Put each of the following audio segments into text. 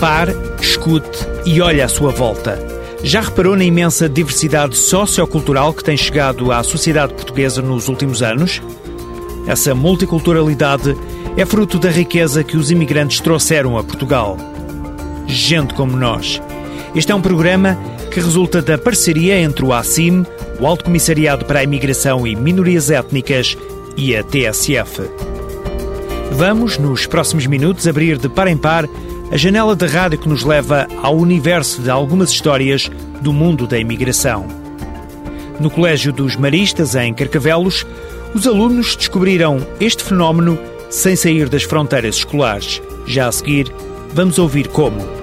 Pare, escute e olhe à sua volta. Já reparou na imensa diversidade sociocultural que tem chegado à sociedade portuguesa nos últimos anos? Essa multiculturalidade é fruto da riqueza que os imigrantes trouxeram a Portugal. Gente como nós. Este é um programa que resulta da parceria entre o ACIM, o Alto Comissariado para a Imigração e Minorias Étnicas, e a TSF. Vamos, nos próximos minutos, abrir de par em par a janela de rádio que nos leva ao universo de algumas histórias do mundo da imigração. No Colégio dos Maristas, em Carcavelos, os alunos descobriram este fenómeno sem sair das fronteiras escolares. Já a seguir, vamos ouvir como.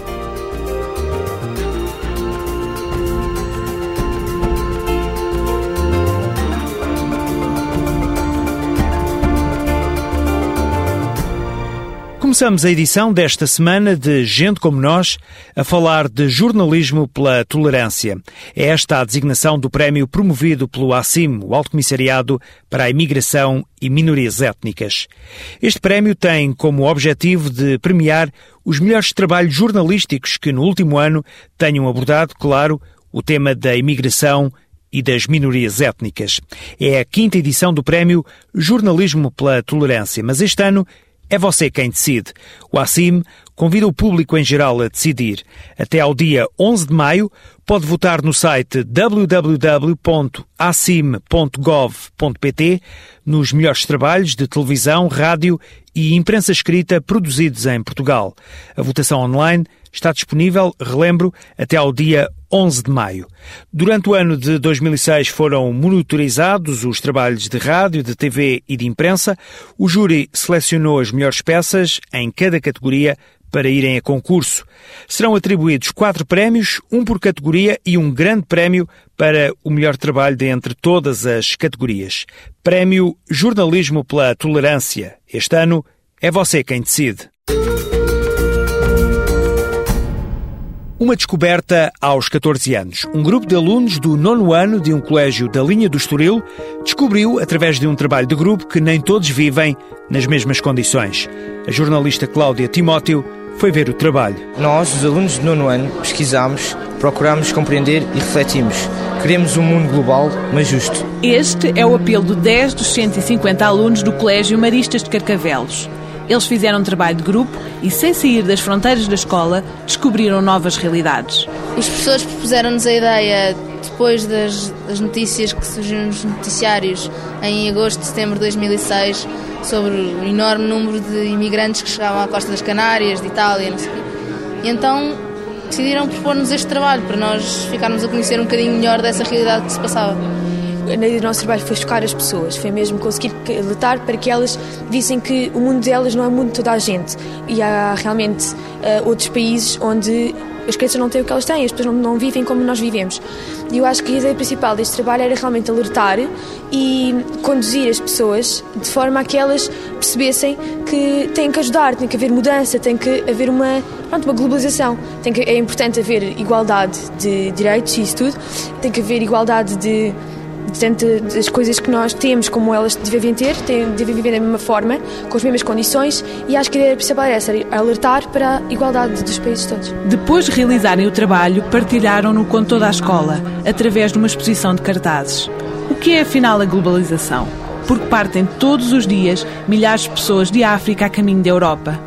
Começamos a edição desta semana de Gente Como Nós a falar de jornalismo pela tolerância. É esta a designação do prémio promovido pelo ACIM, o Alto Comissariado para a Imigração e Minorias Étnicas. Este prémio tem como objetivo de premiar os melhores trabalhos jornalísticos que no último ano tenham abordado, claro, o tema da imigração e das minorias étnicas. É a quinta edição do prémio Jornalismo pela Tolerância, mas este ano é você quem decide. O ACIM convida o público em geral a decidir. Até ao dia 11 de maio, pode votar no site www.acim.gov.pt nos melhores trabalhos de televisão, rádio e imprensa escrita produzidos em Portugal. A votação online está disponível, relembro, até ao dia 11 de maio. Durante o ano de 2006 foram monitorizados os trabalhos de rádio, de TV e de imprensa. O júri selecionou as melhores peças em cada categoria para irem a concurso. Serão atribuídos quatro prémios, um por categoria e um grande prémio para o melhor trabalho de entre todas as categorias. Prémio Jornalismo pela Tolerância. Este ano é você quem decide. Uma descoberta aos 14 anos. Um grupo de alunos do nono ano de um colégio da linha do Estoril descobriu, através de um trabalho de grupo, que nem todos vivem nas mesmas condições. A jornalista Cláudia Timóteo foi ver o trabalho. Nós, os alunos do nono ano, pesquisamos, procuramos compreender e refletimos. Queremos um mundo global, mas justo. Este é o apelo de 10 dos 150 alunos do Colégio Maristas de Carcavelos. Eles fizeram um trabalho de grupo e, sem sair das fronteiras da escola, descobriram novas realidades. Os professores propuseram-nos a ideia, depois das, das, notícias que surgiram nos noticiários em agosto, setembro de 2006, sobre o enorme número de imigrantes que chegavam à costa das Canárias, de Itália, não sei E então decidiram propor-nos este trabalho para nós ficarmos a conhecer um bocadinho melhor dessa realidade que se passava o nosso trabalho foi chocar as pessoas, foi mesmo conseguir lutar para que elas vissem que o mundo delas não é o mundo de toda a gente. E há realmente uh, outros países onde as crianças não têm o que elas têm, as pessoas não, não, vivem como nós vivemos. E eu acho que a ideia principal deste trabalho era realmente alertar e conduzir as pessoas de forma a que elas percebessem que têm que ajudar, tem que haver mudança, tem que haver uma, pronto, uma globalização. Tem que, é importante haver igualdade de direitos e isso tudo, tem que haver igualdade de Portanto, as coisas que nós temos, como elas devem ter, devem viver da mesma forma, com as mesmas condições, e acho que a ideia principal é essa, alertar para a igualdade dos países todos. Depois de realizarem o trabalho, partilharam-no com toda a escola, através de uma exposição de cartazes. O que é afinal a globalização? Porque partem todos os dias milhares de pessoas de África a caminho da Europa.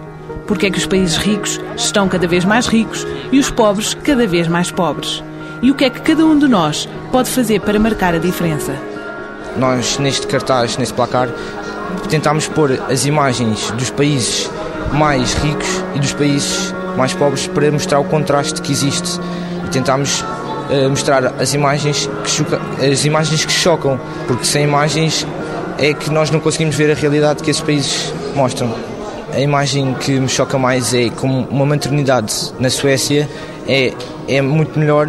Porque é que os países ricos estão cada vez mais ricos e os pobres cada vez mais pobres? E o que é que cada um de nós pode fazer para marcar a diferença. Nós, neste cartaz, neste placar, tentámos pôr as imagens dos países mais ricos e dos países mais pobres para mostrar o contraste que existe e tentámos uh, mostrar as imagens que choca, as imagens que chocam porque sem imagens é que nós não conseguimos ver a realidade que esses países mostram a imagem que me choca mais é como uma maternidade na Suécia é, é muito melhor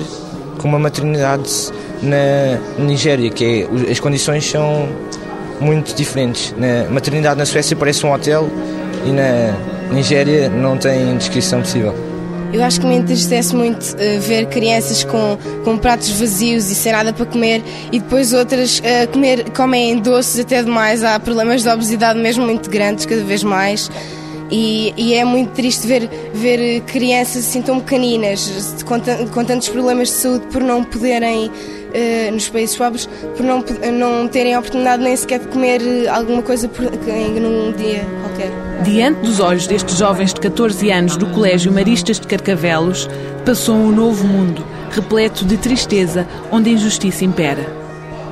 que uma maternidade na Nigéria, que é, as condições são muito diferentes. Na maternidade na Suécia parece um hotel e na Nigéria não tem descrição possível. Eu acho que me entristece muito uh, ver crianças com, com pratos vazios e sem nada para comer e depois outras uh, comer, comem doces até demais. Há problemas de obesidade mesmo muito grandes, cada vez mais. E, e, é muito triste ver, ver crianças assim tão pequeninas, com, com tantos problemas de saúde por não poderem Uh, nos países pobres por não, não terem a oportunidade nem sequer de comer alguma coisa por, num dia qualquer. Diante dos olhos destes jovens de 14 anos do Colégio Maristas de Carcavelos, passou um novo mundo, repleto de tristeza, onde a injustiça impera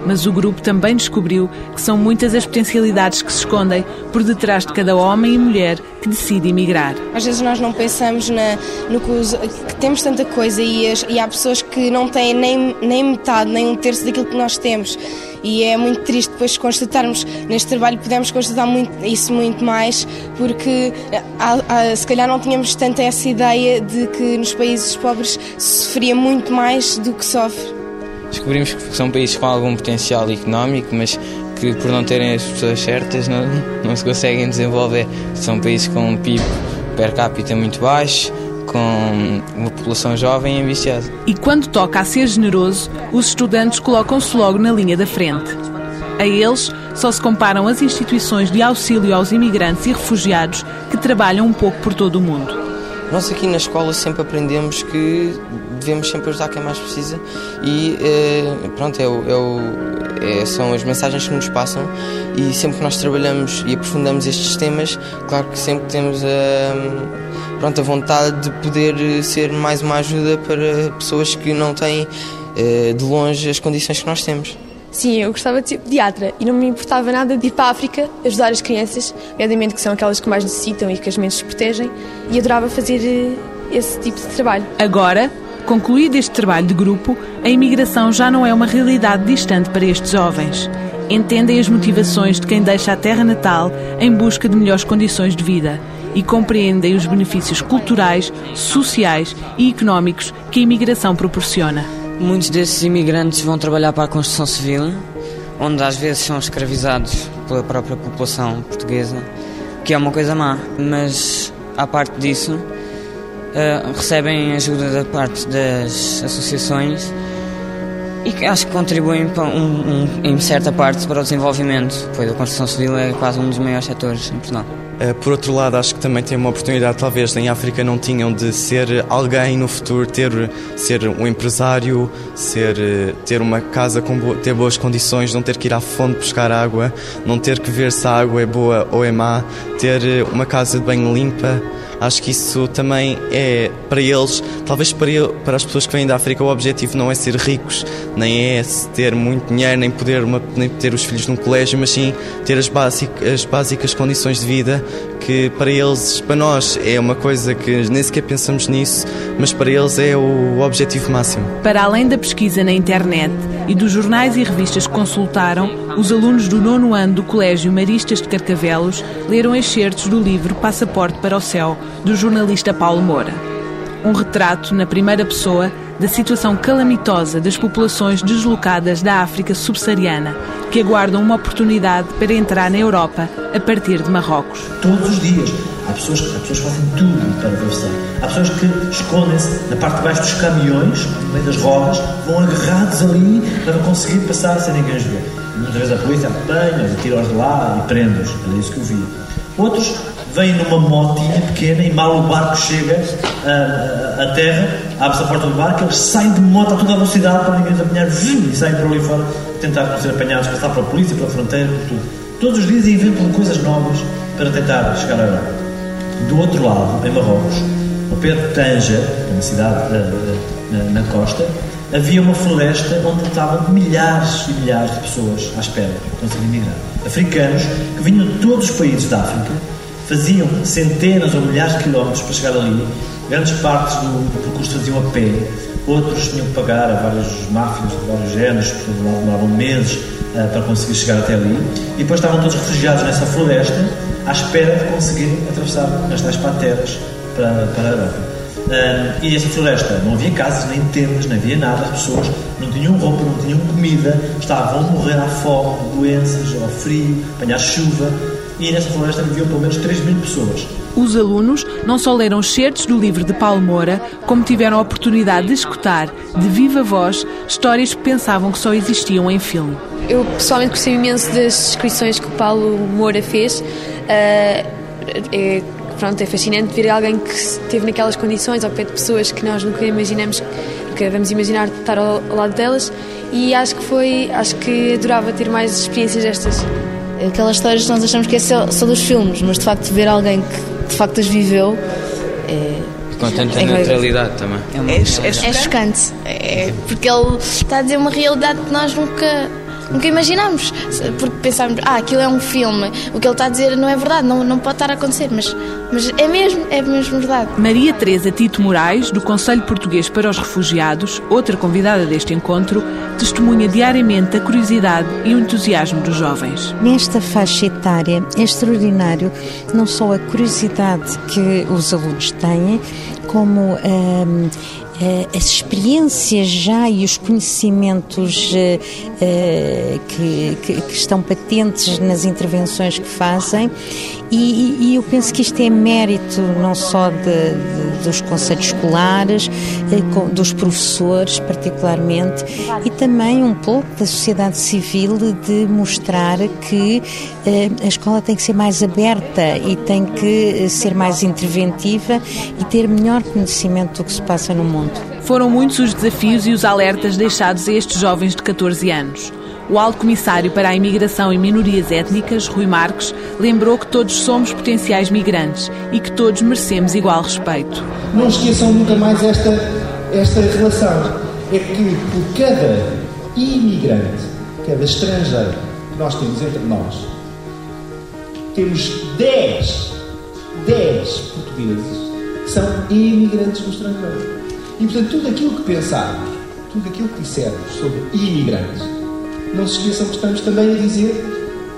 mas o grupo também descobriu que são muitas as potencialidades que se escondem por detrás de cada homem e mulher que decide emigrar. Às vezes nós não pensamos na, no que, os, que temos tanta coisa e, as, e, há pessoas que não têm nem, nem metade, nem um terço daquilo que nós temos. E é muito triste depois constatarmos neste trabalho, podemos constatar muito, isso muito mais, porque há, há, se calhar não tínhamos tanta essa ideia de que nos países pobres se sofria muito mais do que sofre. Descobrimos que são países com algum potencial económico, mas que por não terem as pessoas certas não, não se conseguem desenvolver. São países com um PIB per capita muito baixo, com uma população jovem e ambiciosa. E quando toca a ser generoso, os estudantes colocam-se logo na linha da frente. A eles só se comparam as instituições de auxílio aos imigrantes e refugiados que trabalham um pouco por todo o mundo. Nós aqui na escola sempre aprendemos que devemos sempre ajudar quem mais precisa e eh, pronto, é o, é o, é, são as mensagens que nos passam e sempre que nós trabalhamos e aprofundamos estes temas, claro que sempre temos a, pronto, a vontade de poder ser mais uma ajuda para pessoas que não têm eh, de longe as condições que nós temos. Sim, eu gostava de ser pediatra e não me importava nada de ir para a África ajudar as crianças, obviamente que são aquelas que mais necessitam e que as menos protégem, e adorava fazer eh, esse tipo de trabalho. Agora, concluído este trabalho de grupo, a imigração já não é uma realidade distante para estes jovens. Entendem as motivações de quem deixa a terra natal em busca de melhores condições de vida e compreendem os benefícios culturais, sociais e económicos que a imigração proporciona. Muitos desses imigrantes vão trabalhar para a construção civil, onde às vezes são escravizados pela própria população portuguesa, que é uma coisa má, mas à parte disso, uh, recebem ajuda da parte das associações e que acho que contribuem um, um, em certa parte para o desenvolvimento, pois a construção civil é quase um dos maiores setores em Portugal. Eh, por outro lado, acho que também tem uma oportunidade, talvez em África não tinham, de ser alguém no futuro, ter, ser um empresário, ser, eh, ter uma casa com ter boas condições, não ter que ir à fonte buscar água, não ter que ver se a água é boa ou é má, ter eh, uma casa banho limpa. Acho que isso também é para eles, talvez para, para as pessoas que vêm da África, o objetivo não é ser ricos, nem é ter muito dinheiro, nem poder uma, nem ter os filhos num colégio, mas sim ter as, as básicas condições de vida que para eles, para nós, é uma coisa que nem sequer pensamos nisso, mas para eles é o objetivo máximo. Para além da pesquisa na internet e dos jornais e revistas que consultaram, os alunos do nono ano do Colégio Maristas de Carcavelos leram excertos do livro Passaporte para o Céu, do jornalista Paulo Moura. Um retrato, na primeira pessoa, da situação calamitosa das populações deslocadas da África subsaariana, que aguardam uma oportunidade para entrar na Europa a partir de Marrocos. Todos os dias. Há pessoas, há pessoas que fazem tudo para atravessar. Há pessoas que escondem-se na parte de baixo dos caminhões, no meio das rodas, vão agarrados ali para conseguir passar sem ninguém ver. Muitas vezes a polícia apanha-os, atira-os de lá e prende-os. Era isso que eu vi. Outros vêm numa motinha pequena e mal o barco chega à, à terra, abre-se a porta do barco, eles saem de moto a toda a velocidade para ninguém os apanhar e saem para ali fora tentar ser apanhados, passar pela polícia, pela fronteira, por tudo. Todos os dias inventam coisas novas para tentar chegar à Europa. Do outro lado, em Marrocos, ao pé de Tanja, uma cidade uh, na, na costa, havia uma floresta onde estavam milhares e milhares de pessoas à espera para conseguir migrar. africanos que vinham de todos os países da África, faziam centenas ou milhares de quilómetros para chegar ali, grandes partes do, percurso faziam a pé, outros tinham que pagar a vários máfias de vários géneros, demoravam meses uh, para conseguir chegar até ali, e depois estavam todos refugiados nessa floresta, à espera de conseguirem atravessar as tais pateras para, para a Europa. Uh, e essa floresta não havia casas, nem tendas, não havia nada, as pessoas não tinham roupa, não tinham comida, estavam a morrer à fome, doenças, ao frio, apanhar chuva, e nessa floresta viviam pelo menos 3 mil pessoas. Os alunos não só leram certos do livro de Paulo Moura, como tiveram a oportunidade de escutar, de viva voz, histórias que pensavam que só existiam em filme. Eu pessoalmente gostei imenso das descrições que o Paulo Moura fez. Uh, é, pronto, é fascinante ver alguém que esteve naquelas condições ao pé de pessoas que nós nunca imaginamos, nunca vamos imaginar estar ao, ao lado delas e acho que foi, acho que adorava ter mais experiências destas. Aquelas histórias que nós achamos que é só, só dos filmes, mas de facto ver alguém que de facto as viveu é, com tanta é naturalidade também. É, é, é, é chocante. É, porque ele está a dizer uma realidade que nós nunca nunca imaginámos, porque pensámos, ah, aquilo é um filme, o que ele está a dizer não é verdade, não, não pode estar a acontecer, mas, mas é mesmo, é mesmo verdade. Maria Teresa Tito Moraes, do Conselho Português para os Refugiados, outra convidada deste encontro, testemunha diariamente a curiosidade e o entusiasmo dos jovens. Nesta faixa etária é extraordinário não só a curiosidade que os alunos têm, como eh, as experiências já e os conhecimentos eh, eh, que, que, que, estão patentes nas intervenções que fazem. E, e, eu penso que isto é mérito não só de, de, dos conselhos escolares, dos professores particularmente e também um pouco da sociedade civil de mostrar que a escola tem que ser mais aberta e tem que ser mais interventiva e ter melhor conhecimento do que se passa no mundo. Foram muitos os desafios e os alertas deixados a estes jovens de 14 anos. O Alto Comissário para a Imigração e Minorias Étnicas, Rui Marques, lembrou que todos somos potenciais migrantes e que todos merecemos igual respeito. Não esqueçam nunca mais esta, esta relação. É que por cada imigrante, cada estrangeiro que nós temos entre nós, temos 10, 10 portugueses são imigrantes no estrangeiro. E, portanto, tudo aquilo que pensarmos, tudo aquilo que dissermos sobre imigrantes, não se esqueçam que estamos também a dizer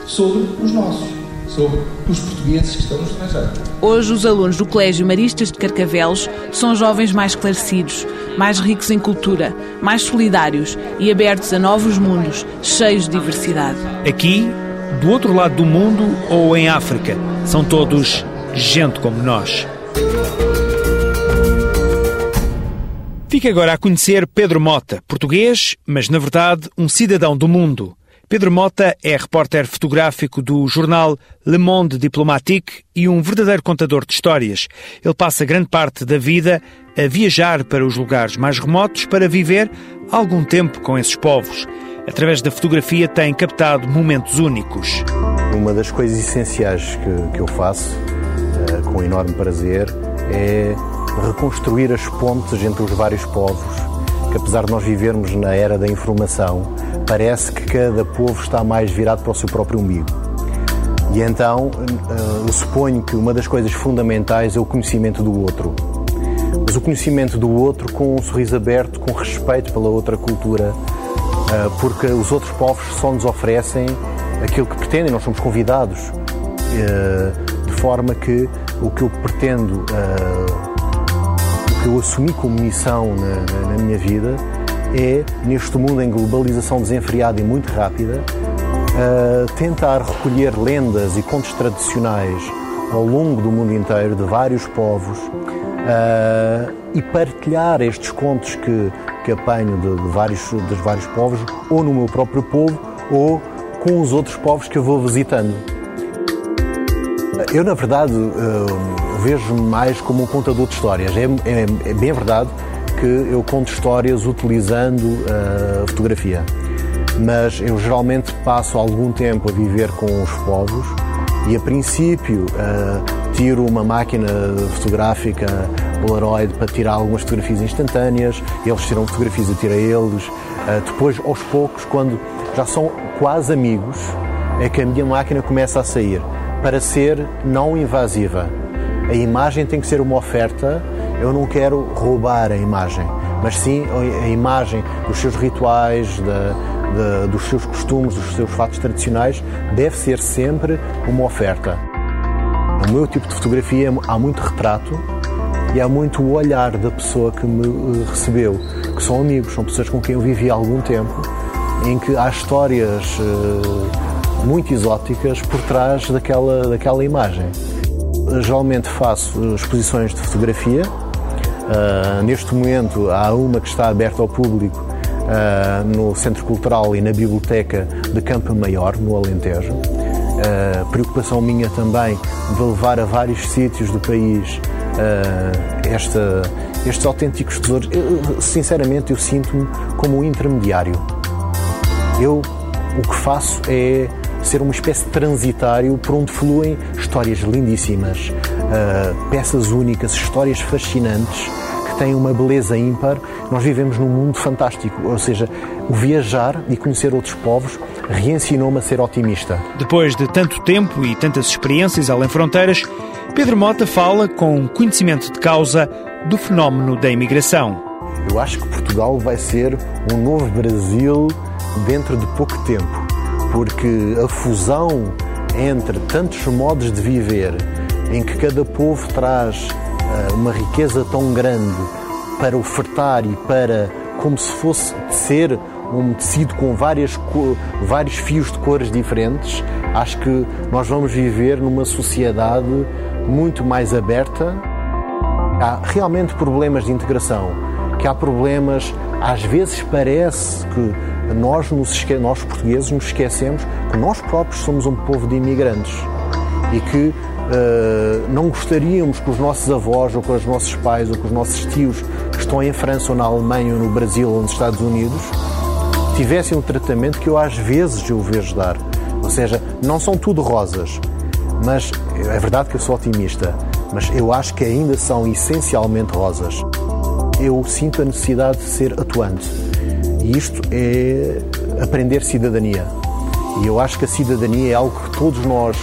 sobre os nossos, sobre os portugueses que estão no estrangeiro. Hoje, os alunos do Colégio Maristas de Carcavelos são jovens mais esclarecidos, mais ricos em cultura, mais solidários e abertos a novos mundos, cheios de diversidade. Aqui, do outro lado do mundo ou em África, são todos gente como nós. Fique agora a conhecer Pedro Mota, português, mas na verdade um cidadão do mundo. Pedro Mota é repórter fotográfico do jornal Le Monde Diplomatique e um verdadeiro contador de histórias. Ele passa grande parte da vida a viajar para os lugares mais remotos para viver algum tempo com esses povos. Através da fotografia tem captado momentos únicos. Uma das coisas essenciais que, que eu faço, uh, com enorme prazer, é reconstruir as pontes entre os vários povos, que apesar de nós vivermos na era da informação, parece que cada povo está mais virado para o seu próprio umbigo. E então eh, eu suponho que uma das coisas fundamentais é o conhecimento do outro. Mas o conhecimento do outro com um sorriso aberto, com respeito pela outra cultura, eh, porque os outros povos só nos oferecem aquilo que pretendem, nós somos convidados, eh, de forma que o que eu pretendo que eu assumi como missão na, na, na minha vida é, neste mundo em globalização desenfreada e muito rápida, uh, tentar recolher lendas e contos tradicionais ao longo do mundo inteiro, de vários povos, uh, e partilhar estes contos que, que apanho de, de, vários, dos vários povos, ou no meu próprio povo, ou com os outros povos que eu vou visitando. Eu, na verdade, uh, vejo-me mais como um contador de histórias. É, é, é, bem verdade que eu conto histórias utilizando a uh, fotografia, mas eu geralmente passo algum tempo a viver com os povos e, a princípio, uh, tiro uma máquina fotográfica Polaroid para tirar algumas fotografias instantâneas, eles tiram fotografias, eu tiro a eles. Depois, aos poucos, quando já são quase amigos, é que a minha máquina começa a sair para ser não invasiva. A imagem tem que ser uma oferta, eu não quero roubar a imagem, mas sim a imagem dos seus rituais, da, da, dos seus costumes, dos seus fatos tradicionais, deve ser sempre uma oferta. No meu tipo de fotografia há muito retrato e há muito o olhar da pessoa que me eh, recebeu, que são amigos, são pessoas com quem eu vivi há algum tempo, em que há histórias uh, muito exóticas por trás daquela, daquela imagem. Geralmente faço exposições de fotografia. Uh, neste momento há uma que está aberta ao público uh, no Centro Cultural e na Biblioteca de Campo Maior, no Alentejo. Uh, preocupação minha também de levar a vários sítios do país esta, estes autênticos tesouros. Eu, sinceramente, eu sinto-me como um intermediário. Eu o que faço é ser uma espécie de transitário por onde fluem histórias lindíssimas, uh, peças únicas, histórias fascinantes que têm uma beleza ímpar. Nós vivemos num mundo fantástico, ou seja, o viajar e conhecer outros povos reensinou-me a ser otimista. Depois de tanto tempo e tantas experiências além fronteiras, Pedro Mota fala com conhecimento de causa do fenómeno da imigração. Eu acho que Portugal vai ser um novo Brasil dentro de pouco tempo porque a fusão entre tantos modos de viver, em que cada povo traz uh, uma riqueza tão grande para ofertar e para, como se fosse ser um tecido com várias, vários fios de cores diferentes, acho que nós vamos viver numa sociedade muito mais aberta. Há realmente problemas de integração, que há problemas, às vezes parece que nós, nos, nós portugueses nos esquecemos que nós próprios somos um povo de imigrantes e que uh, não gostaríamos que os nossos avós ou que os nossos pais ou que os nossos tios que estão em França ou na Alemanha ou no Brasil ou nos Estados Unidos tivessem um tratamento que eu às vezes eu vejo dar. Ou seja, não são tudo rosas, mas é verdade que eu sou otimista, mas eu acho que ainda são essencialmente rosas. Eu sinto a necessidade de ser atuante isto é aprender cidadania. E eu acho que a cidadania é algo que todos nós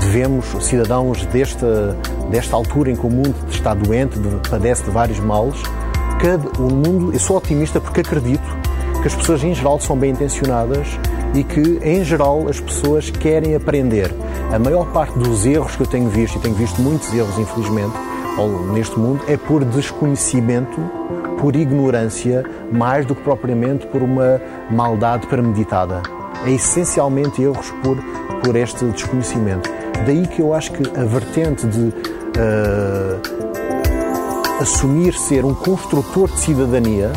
devemos, cidadãos desta, desta altura em que o mundo está doente, padece de vários males, cada, o mundo, eu sou otimista porque acredito que as pessoas em geral são bem intencionadas e que em geral as pessoas querem aprender. A maior parte dos erros que eu tenho visto, e tenho visto muitos erros infelizmente neste mundo, é por desconhecimento por ignorância mais do que propriamente por uma maldade premeditada. É essencialmente erros por, por este desconhecimento. Daí que eu acho que a vertente de uh, assumir ser um construtor de cidadania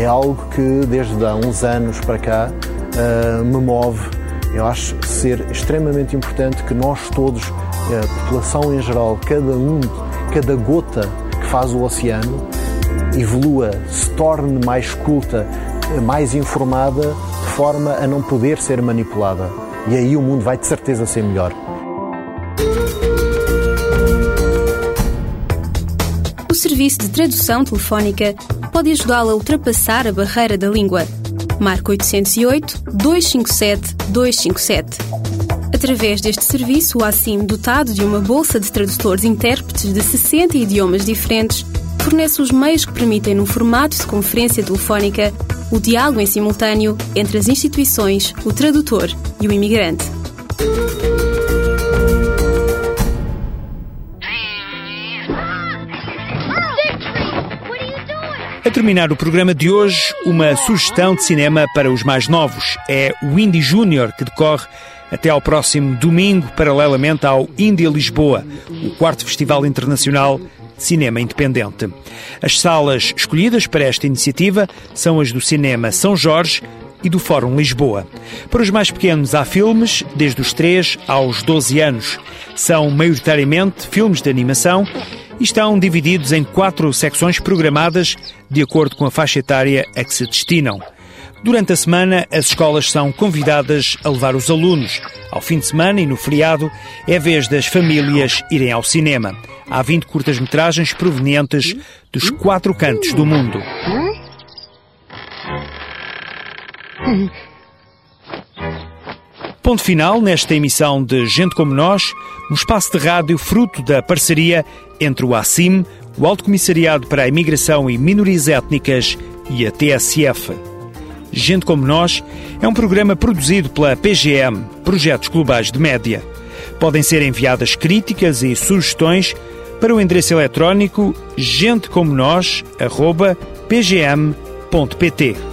é algo que desde há uns anos para cá uh, me move. Eu acho ser extremamente importante que nós todos, a população em geral, cada um, cada gota que faz o oceano, evolua, se torne mais culta, mais informada, de forma a não poder ser manipulada. E aí o mundo vai de certeza ser melhor. O serviço de tradução telefónica pode ajudá-la a ultrapassar a barreira da língua. Marque 808 257 257. Através deste serviço, o ACIM, dotado de uma bolsa de tradutores intérpretes de 60 idiomas diferentes, fornece os meios que permitem, num formato de conferência telefónica, o diálogo em simultâneo entre as instituições, o tradutor e o imigrante. A terminar o programa de hoje, uma sugestão de cinema para os mais novos. É o Indie Júnior, que decorre até ao próximo domingo, paralelamente ao India Lisboa, o quarto Festival Internacional cinema independente. As salas escolhidas para esta iniciativa são as do Cinema São Jorge e do Fórum Lisboa. Para os mais pequenos há filmes, desde os 3 aos 12 anos. São maioritariamente filmes de animação e estão divididos em quatro secções programadas de acordo com a faixa etária a que se destinam. Durante a semana, as escolas são convidadas a levar os alunos. Ao fim de semana e no feriado, é vez das famílias irem ao cinema. Há 20 curtas-metragens provenientes dos quatro cantos do mundo. Ponto final nesta emissão de Gente Como Nós, no espaço de rádio fruto da parceria entre o ACIM, o Alto Comissariado para a Imigração e Minorias Étnicas e a TSF. Gente Como Nós é um programa produzido pela PGM, Projetos Globais de Média. Podem ser enviadas críticas e sugestões para o endereço eletrónico gentecomonós.pgm.pt.